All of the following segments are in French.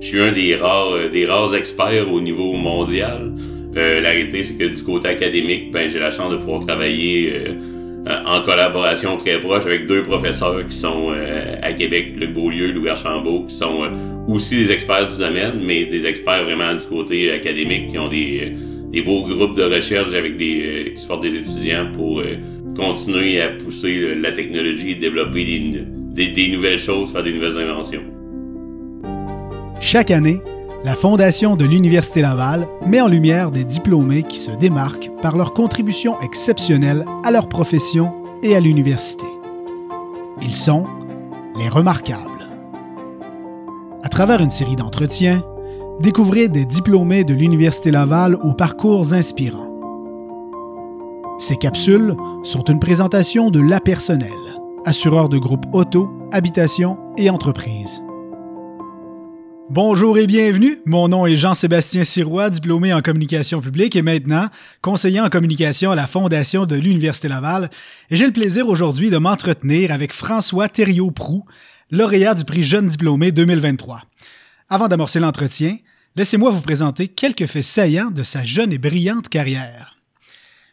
je suis un des rares, des rares experts au niveau mondial. la réalité, c'est que du côté académique, ben, j'ai la chance de pouvoir travailler en collaboration très proche avec deux professeurs qui sont à Québec, Luc Beaulieu, Louis Archambault, qui sont aussi des experts du domaine, mais des experts vraiment du côté académique, qui ont des, des beaux groupes de recherche avec des qui supportent des étudiants pour continuer à pousser la technologie et développer des, des, nouvelles choses, faire des nouvelles inventions. Chaque année, la Fondation de l'Université Laval met en lumière des diplômés qui se démarquent par leur contribution exceptionnelle à leur profession et à l'université. Ils sont les remarquables. À travers une série d'entretiens, découvrez des diplômés de l'Université Laval aux parcours inspirants. Ces capsules sont une présentation de La Personnel, assureur de groupe auto, habitation et entreprise. Bonjour et bienvenue. Mon nom est Jean-Sébastien Sirois, diplômé en communication publique et maintenant conseiller en communication à la Fondation de l'Université Laval. Et j'ai le plaisir aujourd'hui de m'entretenir avec François Thériault-Proux, lauréat du prix Jeune diplômé 2023. Avant d'amorcer l'entretien, laissez-moi vous présenter quelques faits saillants de sa jeune et brillante carrière.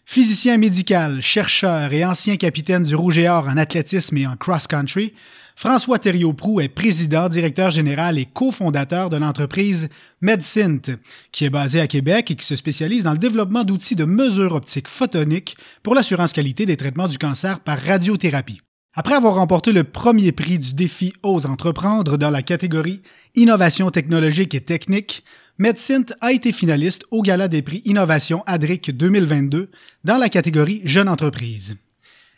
Physicien médical, chercheur et ancien capitaine du Rouge et Or en athlétisme et en cross-country, François Thériault-Proux est président, directeur général et cofondateur de l'entreprise MedSynth, qui est basée à Québec et qui se spécialise dans le développement d'outils de mesure optique photonique pour l'assurance qualité des traitements du cancer par radiothérapie. Après avoir remporté le premier prix du défi Ose entreprendre dans la catégorie Innovation technologique et technique, MedSynth a été finaliste au Gala des prix Innovation ADRIC 2022 dans la catégorie Jeune entreprise.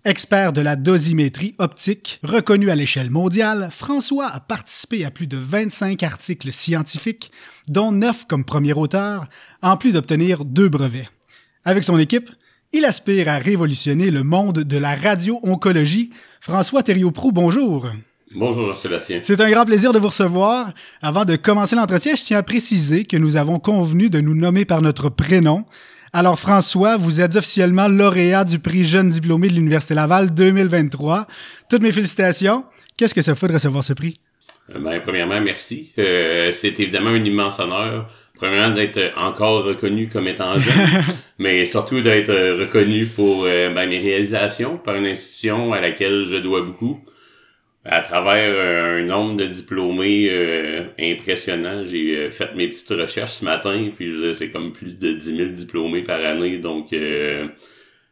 Expert de la dosimétrie optique, reconnu à l'échelle mondiale, François a participé à plus de 25 articles scientifiques, dont 9 comme premier auteur, en plus d'obtenir deux brevets. Avec son équipe, il aspire à révolutionner le monde de la radio-oncologie. François Thériault-Proux, bonjour. Bonjour Jean-Sébastien. C'est un grand plaisir de vous recevoir. Avant de commencer l'entretien, je tiens à préciser que nous avons convenu de nous nommer par notre prénom. Alors François, vous êtes officiellement lauréat du prix Jeune diplômé de l'Université Laval 2023. Toutes mes félicitations. Qu'est-ce que ça fait de recevoir ce prix? Euh, ben, premièrement, merci. Euh, c'est évidemment un immense honneur. Premièrement, d'être encore reconnu comme étant jeune, mais surtout d'être reconnu pour euh, ben, mes réalisations par une institution à laquelle je dois beaucoup à travers euh, un nombre de diplômés euh, impressionnant, j'ai euh, fait mes petites recherches ce matin, puis c'est comme plus de 10 000 diplômés par année, donc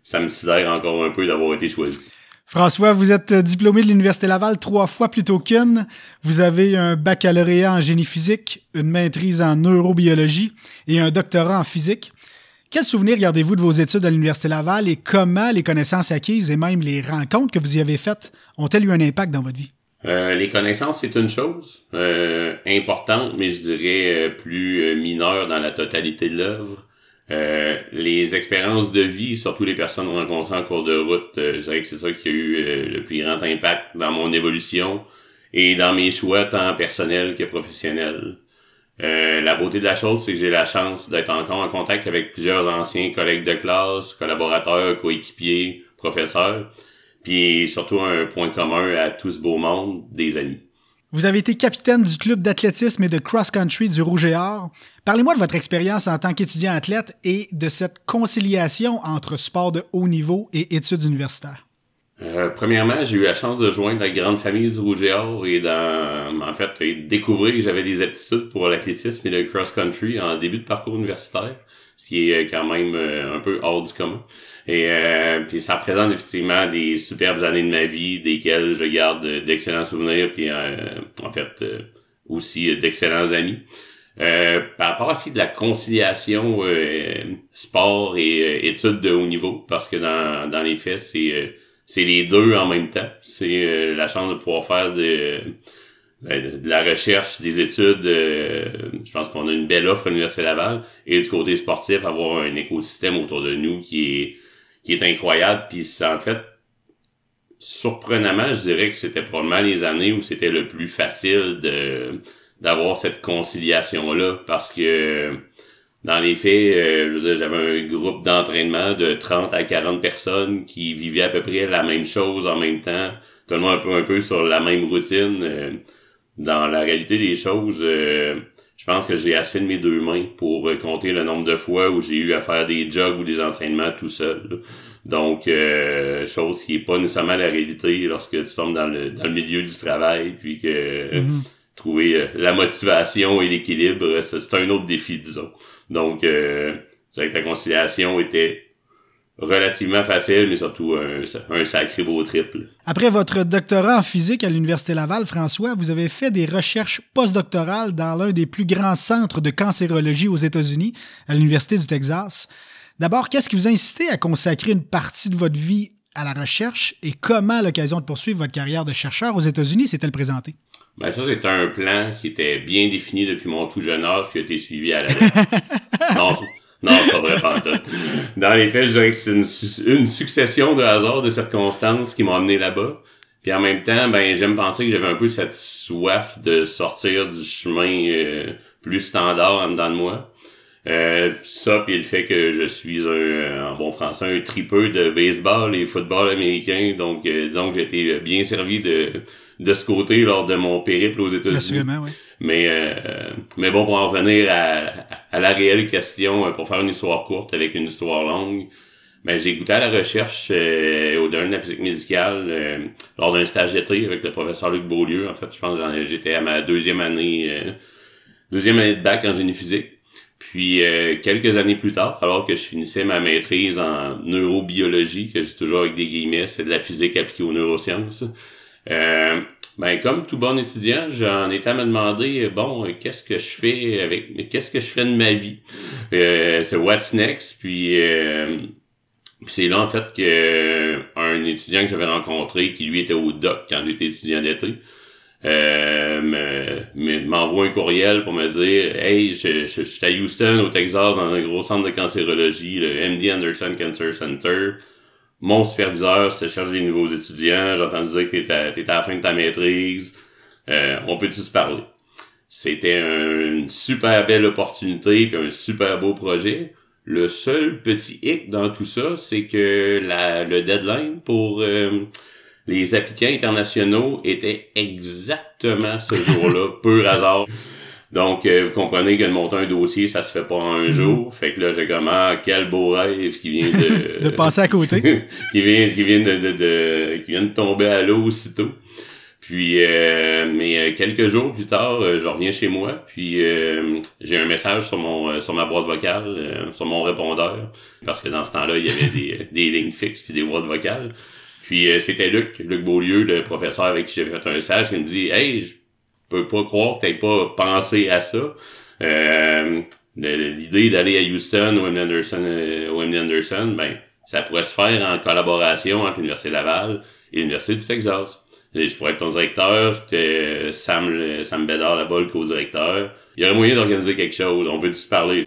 ça me sidère encore un peu d'avoir été choisi. François, vous êtes diplômé de l'Université Laval trois fois plutôt qu'une. Vous avez un baccalauréat en génie physique, une maîtrise en neurobiologie et un doctorat en physique. Quels souvenirs gardez-vous de vos études à l'Université Laval et comment les connaissances acquises et même les rencontres que vous y avez faites ont-elles eu un impact dans votre vie? Euh, les connaissances, c'est une chose euh, importante, mais je dirais euh, plus mineure dans la totalité de l'œuvre. les expériences de vie, surtout les personnes rencontrées en cours de route, je dirais que c'est ça qui a eu le plus grand impact dans mon évolution et dans mes choix tant personnels que professionnels. Euh, la beauté de la chose, c'est que j'ai la chance d'être encore en contact avec plusieurs anciens collègues de classe, collaborateurs, coéquipiers, professeurs, puis surtout un point commun à tout ce beau monde, des amis. Vous avez été capitaine du club d'athlétisme et de cross-country du Rouge et Or. Parlez-moi de votre expérience en tant qu'étudiant athlète et de cette conciliation entre sport de haut niveau et études universitaires. Euh, premièrement, j'ai eu la chance de joindre la grande famille du Rouge et Or et dans, en fait, découvrir que j'avais des aptitudes pour l'athlétisme et le cross-country en début de parcours universitaire, ce qui est euh, quand même euh, un peu hors du commun. Et puis ça représente effectivement des superbes années de ma vie, desquelles je garde d'excellents souvenirs, puis en fait aussi d'excellents amis. par rapport à ce qui est de la conciliation sport et études de haut niveau, parce que dans, dans les faits, c'est c'est les deux en même temps. C'est euh, la chance de pouvoir faire de, de, la recherche, des études. Euh, je pense qu'on a une belle offre à l'Université Laval. Et du côté sportif, avoir un écosystème autour de nous qui est qui est incroyable. Puis en fait, surprenamment, je dirais que c'était probablement les années où c'était le plus facile de d'avoir cette conciliation là parce que dans les faits, euh, j'avais un groupe d'entraînement de 30 à 40 personnes qui vivaient à peu près la même chose en même temps, tout le monde un peu, un peu sur la même routine. Euh, dans la réalité des choses, euh, je pense que j'ai assez de mes deux mains pour euh, compter le nombre de fois où j'ai eu à faire des jogs ou des entraînements tout seul. Donc, euh, chose qui est pas nécessairement la réalité lorsque tu tombes dans le, dans le milieu du travail, puis que mm-hmm. Trouver euh, la motivation et l'équilibre, c'est un autre défi, disons. Donc, euh, que la conciliation était relativement facile, mais surtout un, sacré beau triple. Après votre doctorat en physique à l'Université Laval, François, vous avez fait des recherches postdoctorales dans l'un des plus grands centres de cancérologie aux États-Unis, à l'Université du Texas. D'abord, qu'est-ce qui vous a incité à consacrer une partie de votre vie à la recherche et comment l'occasion de poursuivre votre carrière de chercheur aux États-Unis s'est-elle présentée? Ben ça, c'était un plan qui était bien défini depuis mon tout jeune âge, qui a été suivi à la non, non, pas vrai, pas Dans les faits, je dirais que c'est une, succession de hasards, de circonstances qui m'ont amené là-bas. Puis en même temps, ben j'aime penser que j'avais un peu cette soif de sortir du chemin euh, plus standard en dedans de moi. Euh, ça, puis le fait que je suis un, en bon français, un tripeux de baseball et football américain. Donc, euh, disons que j'ai été bien servi de, de ce côté lors de mon périple aux États-Unis. Oui. Mais, euh, mais bon, pour en revenir à, à la réelle question, euh, pour faire une histoire courte avec une histoire longue, ben, j'ai goûté à la recherche euh, au domaine de la physique médicale euh, lors d'un stage d'été avec le professeur Luc Beaulieu. En fait, je pense que j'étais à ma deuxième année, deuxième année de bac en génie physique. Puis quelques années plus tard, alors que je finissais ma maîtrise en neurobiologie, que j'ai toujours avec des guillemets, c'est de la physique appliquée aux neurosciences. Euh, ben, comme tout bon étudiant, j'en étais à me demander, bon, qu'est-ce que je fais avec, qu'est-ce que je fais de ma vie? Euh, c'est what's next? Puis, euh, c'est là, en fait, que un étudiant que j'avais rencontré, qui lui était au doc quand j'étais étudiant d'été, euh, m'envoie un courriel pour me dire Hey, je, je, suis à Houston, au Texas, dans un gros centre de cancérologie, le MD Anderson Cancer Center mon superviseur se cherche des nouveaux étudiants, j'ai entendu dire que t'étais à, à la fin de ta maîtrise, euh, on peut-tu se parler? C'était une super belle opportunité puis un super beau projet. Le seul petit hic dans tout ça, c'est que la, le deadline pour euh, les applicants internationaux était exactement ce jour-là, pur hasard. Donc, euh, vous comprenez que de monter un dossier, ça se fait pas un mhm. jour. Fait que là, j'ai comment ah, quel beau rêve qui vient de... de passer à côté. qui vient, qui vient de, de, de, qui vient de tomber à l'eau aussitôt. Puis, euh, mais euh, quelques jours plus tard, je reviens chez moi, puis j'ai un message sur mon sur ma boîte vocale, sur mon répondeur, parce que dans ce temps-là, il y avait des, des lignes fixes puis des boîtes vocales. Puis c'était Luc, Luc Beaulieu, le professeur avec qui j'avais fait un message, qui me dit Hey, peux pas croire que t'aies pas pensé à ça. Euh, l'idée d'aller à Houston ou à Anderson, euh, au Anderson, ben, ça pourrait se faire en collaboration entre l'Université Laval et l'Université du Texas. je pourrais être ton directeur, Sam, Sam Bédard là-bas, le co-directeur. Il y aurait moyen d'organiser quelque chose, on peut se parler.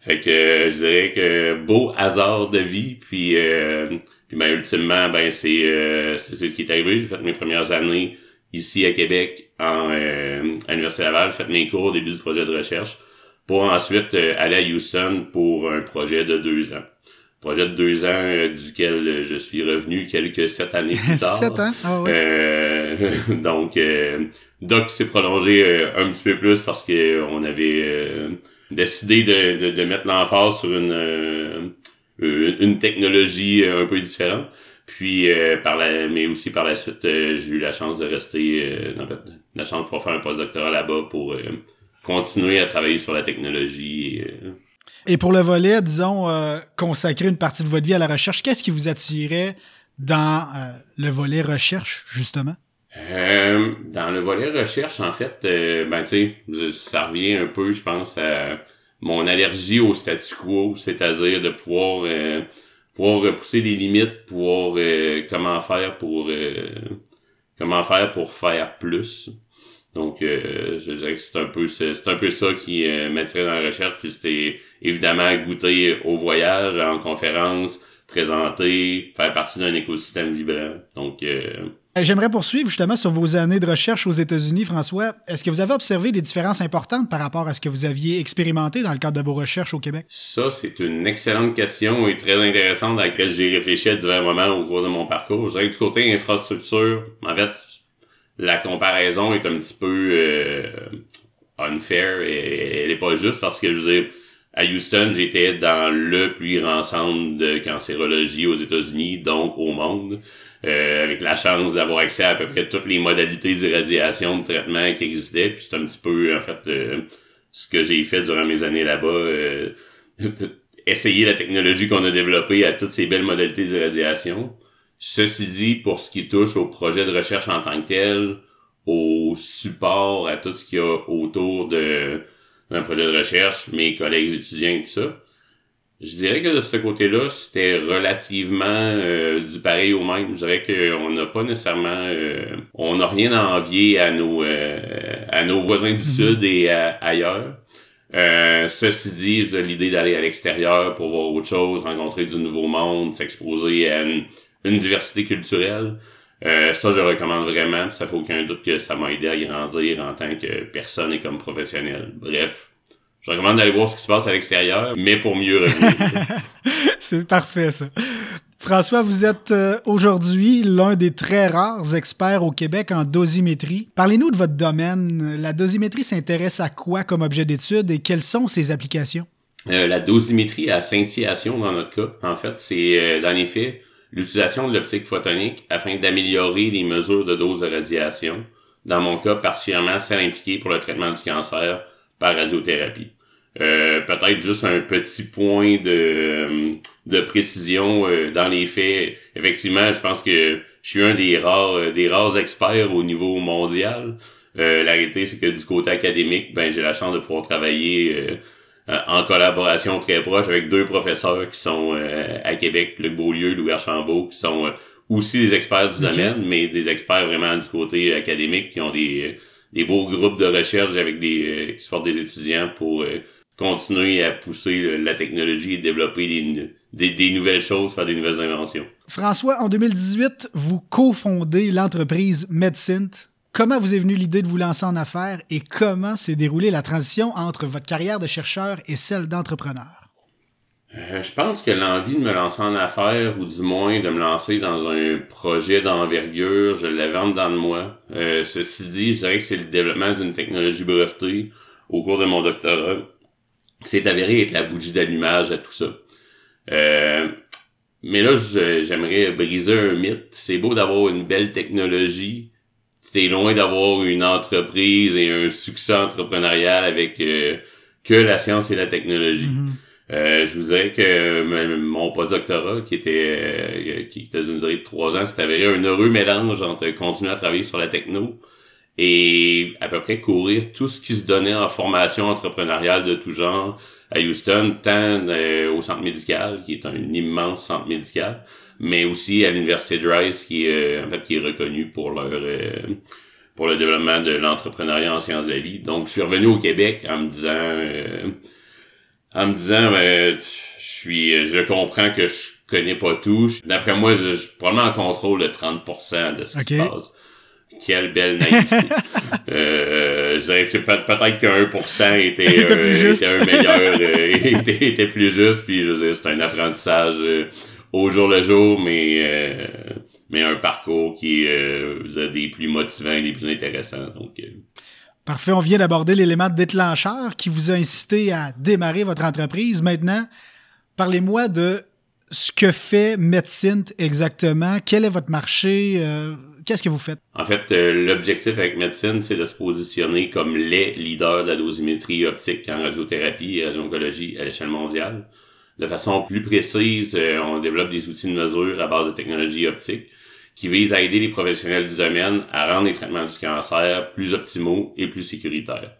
Fait que je dirais que beau hasard de vie, puis, euh, puis ben, ultimement, ben c'est c'est ce qui est arrivé. J'ai fait mes premières années ici à Québec, en, euh, à l'Université Laval, fait mes cours au début du projet de recherche, pour ensuite euh, aller à Houston pour un projet de deux ans. Projet de deux ans euh, duquel je suis revenu quelques sept années plus tard. sept ans? Ah ouais. donc, Doc s'est prolongé un petit peu plus parce que on avait décidé de, de, de mettre l'emphase sur une, une technologie un peu différente. Puis euh, par la, mais aussi par la suite, euh, j'ai eu la chance de rester euh, dans la chance de pouvoir faire un postdoctorat là-bas pour continuer à travailler sur la technologie. Et, pour le volet, disons, consacrer une partie de votre vie à la recherche, qu'est-ce qui vous attirait dans le volet recherche, justement? dans le volet recherche, en fait, ben tu sais, ça revient un peu, je pense, à mon allergie au statu quo, c'est-à-dire de pouvoir pouvoir repousser les limites, pouvoir euh, comment faire pour euh, comment faire pour faire plus. Donc euh, je dirais que c'est un peu c'est un peu ça qui m'attirait dans la recherche, puis c'était évidemment goûter au voyage, en conférence, présenter, faire partie d'un écosystème vibrant. Donc euh, j'aimerais poursuivre justement sur vos années de recherche aux États-Unis, François. Est-ce que vous avez observé des différences importantes par rapport à ce que vous aviez expérimenté dans le cadre de vos recherches au Québec? Ça, c'est une excellente question et très intéressante à laquelle j'ai réfléchi à divers moments au cours de mon parcours. Je dirais que du côté infrastructure, en fait, la comparaison est un petit peu... Euh, unfair, et, elle est pas juste parce que je veux dire, à Houston, j'étais dans le plus grand centre de cancérologie aux États-Unis, donc au monde, euh, avec la chance d'avoir accès à, à peu près toutes les modalités d'irradiation de traitement qui existaient. Puis c'est un petit peu, en fait, euh, ce que j'ai fait durant mes années là-bas. Euh, essayer la technologie qu'on a développée à toutes ces belles modalités d'irradiation. Ceci dit, pour ce qui touche au projet de recherche en tant que tel, au support, à tout ce qu'il y a autour de d'un projet de recherche, mes collègues étudiants et tout ça. Je dirais que de ce côté-là, c'était relativement euh, du pareil au même. Je dirais qu'on n'a pas nécessairement, euh, on n'a rien à envier à nos euh, à nos voisins du mhm. sud et ailleurs. ceci dit, l'idée d'aller à l'extérieur pour voir autre chose, rencontrer du nouveau monde, s'exposer à une, une, diversité culturelle. Ça, je recommande vraiment. Ça fait aucun doute que ça m'a aidé à grandir en tant que personne et comme professionnel. Bref, je recommande d'aller voir ce qui se passe à l'extérieur, mais pour mieux revenir. C'est parfait, ça. François, vous êtes euh, aujourd'hui l'un des très rares experts au Québec en dosimétrie. Parlez-nous de votre domaine. La dosimétrie s'intéresse à quoi comme objet d'étude et quelles sont ses applications? Euh, la dosimétrie à scintillation, dans notre cas, en fait, c'est euh, dans les faits l'utilisation de l'optique photonique afin d'améliorer les mesures de dose de radiation. Dans mon cas, particulièrement celle impliquée pour le traitement du cancer par radiothérapie. Euh, peut-être juste un petit point de, euh, de précision euh, dans les faits. Effectivement, je pense que je suis un des rares des rares experts au niveau mondial. la réalité, c'est que du côté académique, ben j'ai la chance de pouvoir travailler en collaboration très proche avec deux professeurs qui sont à Québec, Luc Beaulieu, Louis Archambault, qui sont aussi des experts du domaine, mais des experts vraiment du côté académique qui ont des des beaux groupes de recherche avec des qui supportent des étudiants pour continuer à pousser la technologie et développer des, des, nouvelles choses, faire des nouvelles inventions. François, en 2018, vous cofondez l'entreprise MedSynth. Comment vous est venue l'idée de vous lancer en affaires et comment s'est déroulée la transition entre votre carrière de chercheur et celle d'entrepreneur? Euh, je pense que l'envie de me lancer en affaires, ou du moins de me lancer dans un projet d'envergure, je l'avais en dedans de moi. Euh, ceci dit, je dirais que c'est le développement d'une technologie brevetée au cours de mon doctorat c'est avéré être la bougie d'allumage à tout ça. Euh, mais là, j'aimerais briser un mythe. C'est beau d'avoir une belle technologie. C'était loin d'avoir une entreprise et un succès entrepreneurial avec euh, que la science et la technologie. Mm-hmm. Euh, je vous dirais que mon postdoctorat, qui était qui était d'une durée de trois ans, c'était avéré un heureux mélange entre continuer à travailler sur la techno et à peu près courir tout ce qui se donnait en formation entrepreneuriale de tout genre à Houston, tant euh, au centre médical, qui est un immense centre médical, mais aussi à l'université de Rice, qui est euh, en fait qui est reconnu pour leur euh, pour le développement de l'entrepreneuriat en sciences de la vie. Donc, je suis revenu au Québec en me disant en me disant je suis je comprends que je connais pas tout. D'après moi, je, suis probablement en contrôle de 30% de ce qui se passe quelle belle naïveté. euh, je peut-être qu'un pour cent était, était, euh, était, un meilleur, euh, était, était, plus juste, puis je veux dire, c'est un apprentissage euh, au jour le jour, mais euh, mais un parcours qui est des plus motivants et des plus intéressants. Donc, Parfait, on vient d'aborder l'élément déclencheur qui vous a incité à démarrer votre entreprise. Maintenant, parlez-moi de ce que fait Médecine exactement. Quel est votre marché? Qu'est-ce que vous faites? En fait, euh, l'objectif avec médecine, c'est de se positionner comme les leaders de la dosimétrie optique en radiothérapie et radio-oncologie à l'échelle mondiale. De façon plus précise, euh, on développe des outils de mesure à base de technologies optiques qui visent à aider les professionnels du domaine à rendre les traitements du cancer plus optimaux et plus sécuritaires.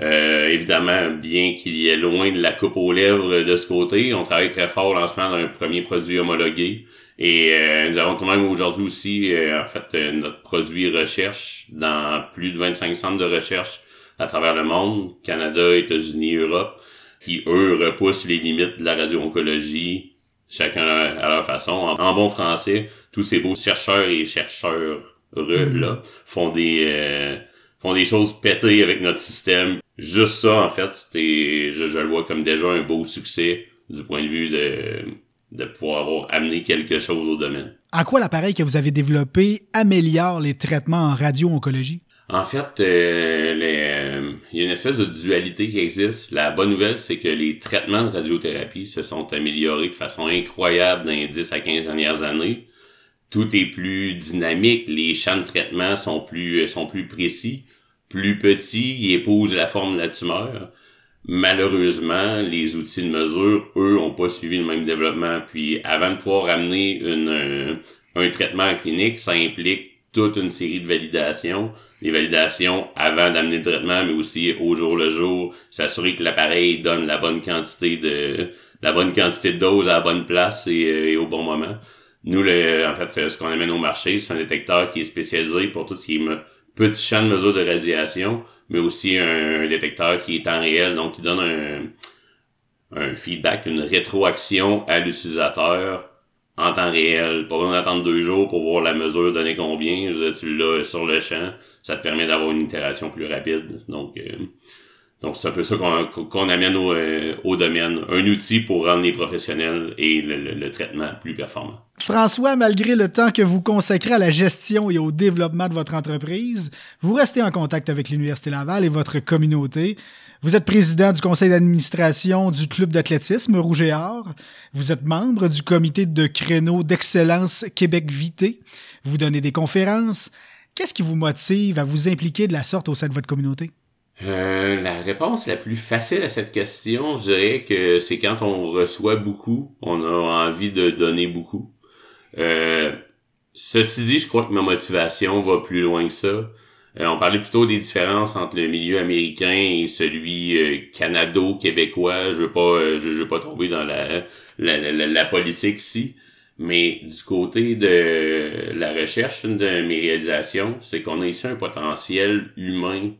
Euh, évidemment, bien qu'il y ait loin de la coupe aux lèvres de ce côté, on travaille très fort au lancement d'un premier produit homologué et euh, nous avons quand même aujourd'hui aussi, euh, en fait, euh, notre produit recherche dans plus de 25 centres de recherche à travers le monde, Canada, États-Unis, Europe, qui, eux, repoussent les limites de la radio-oncologie, chacun à leur façon. En, bon français, tous ces beaux chercheurs et chercheurs mm-hmm. là font des font des choses pétées avec notre système. Juste ça, en fait, c'était je, je le vois comme déjà un beau succès du point de vue de de pouvoir avoir amené quelque chose au domaine. En quoi l'appareil que vous avez développé améliore les traitements en radio-oncologie? En fait, euh, les, espèce de dualité qui existe. La bonne nouvelle, c'est que les traitements de radiothérapie se sont améliorés de façon incroyable dans les 10 à 15 dernières années. Tout est plus dynamique, les champs de traitement sont plus, sont plus précis, plus petits, ils épousent la forme de la tumeur. Malheureusement, les outils de mesure, eux, ont pas suivi le même développement. Puis, avant de pouvoir amener une, un, traitement clinique, ça implique toute une série de validations. Les validations avant d'amener le traitement, mais aussi au jour le jour, s'assurer que l'appareil donne la bonne quantité de la bonne quantité de doses à la bonne place et, euh, au bon moment. Nous, le, en fait, ce qu'on amène au marché, c'est un détecteur qui est spécialisé pour tout ce qui est petit champ de mesure de radiation mais aussi un, détecteur qui est en réel, donc qui donne un, un feedback, une rétroaction à l'utilisateur en temps réel. Pas besoin d'attendre deux jours pour voir la mesure donner combien. Je veux dire, tu l'as sur le champ. Ça te permet d'avoir une itération plus rapide. Donc, euh, donc c'est un peu ça qu'on amène au, euh, au, domaine. Un outil pour rendre les professionnels et le, traitement plus performant. François, malgré le temps que vous consacrez à la gestion et au développement de votre entreprise, vous restez en contact avec l'Université Laval et votre communauté. Vous êtes président du conseil d'administration du club d'athlétisme Rouge et Or. Vous êtes membre du comité de créneau d'excellence Québec Vité. Vous donnez des conférences. Qu'est-ce qui vous motive à vous impliquer de la sorte au sein de votre communauté? Euh, la réponse la plus facile à cette question, je dirais que c'est quand on reçoit beaucoup, on a envie de donner beaucoup. Euh, ceci dit, je crois que ma motivation va plus loin que ça. Euh, on parlait plutôt des différences entre le milieu américain et celui euh, canado-québécois. Je veux pas, je, veux pas tomber dans la, la, la, la, politique ici. Mais du côté de la recherche, une de mes réalisations, c'est qu'on a ici un potentiel humain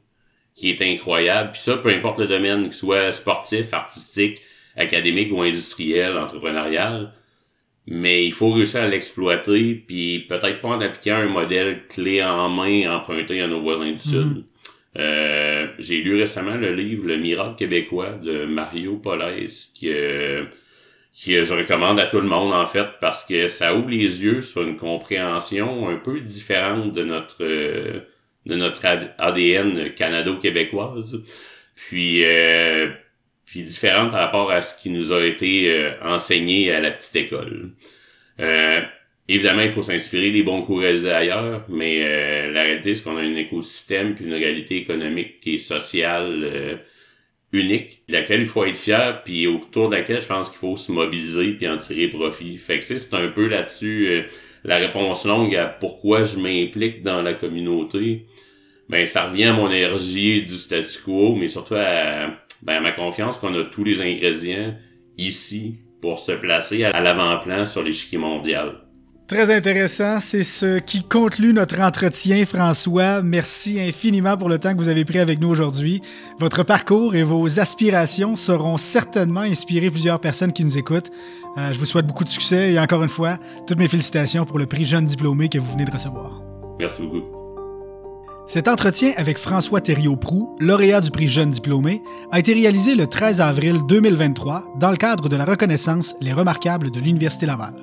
qui est incroyable. Puis ça, peu importe le domaine, qu'il soit sportif, artistique, académique ou industriel, entrepreneurial. Mais il faut réussir à l'exploiter, puis peut-être pas en appliquant un modèle clé en main emprunté à nos voisins du Sud. Mhm. Euh, j'ai lu récemment le livre Le miracle québécois de Mario Polaise, qui, euh, qui je recommande à tout le monde en fait parce que ça ouvre les yeux sur une compréhension un peu différente de notre euh, de notre ADN canado-québécoise, puis euh, puis différente par rapport à ce qui nous a été euh, enseigné à la petite école. Euh, évidemment, il faut s'inspirer des bons cours réalisés ailleurs, mais la réalité, c'est qu'on a un écosystème puis une réalité économique et sociale unique, de laquelle il faut être fier, puis autour de laquelle je pense qu'il faut se mobiliser puis en tirer profit. Fait que c'est un peu là-dessus la réponse longue à pourquoi je m'implique dans la communauté, ben ça revient à mon énergie du statu quo, mais surtout à, ben, ma confiance qu'on a tous les ingrédients ici pour se placer à l'avant-plan sur l'échiquier mondial. Très intéressant. C'est ce qui conclut notre entretien, François. Merci infiniment pour le temps que vous avez pris avec nous aujourd'hui. Votre parcours et vos aspirations seront certainement inspirés plusieurs personnes qui nous écoutent. Euh, je vous souhaite beaucoup de succès et encore une fois, toutes mes félicitations pour le prix Jeune Diplômé que vous venez de recevoir. Merci beaucoup. Cet entretien avec François Thériault-Proux, lauréat du prix Jeune Diplômé, a été réalisé le 13 avril 2023 dans le cadre de la reconnaissance Les Remarquables de l'Université Laval.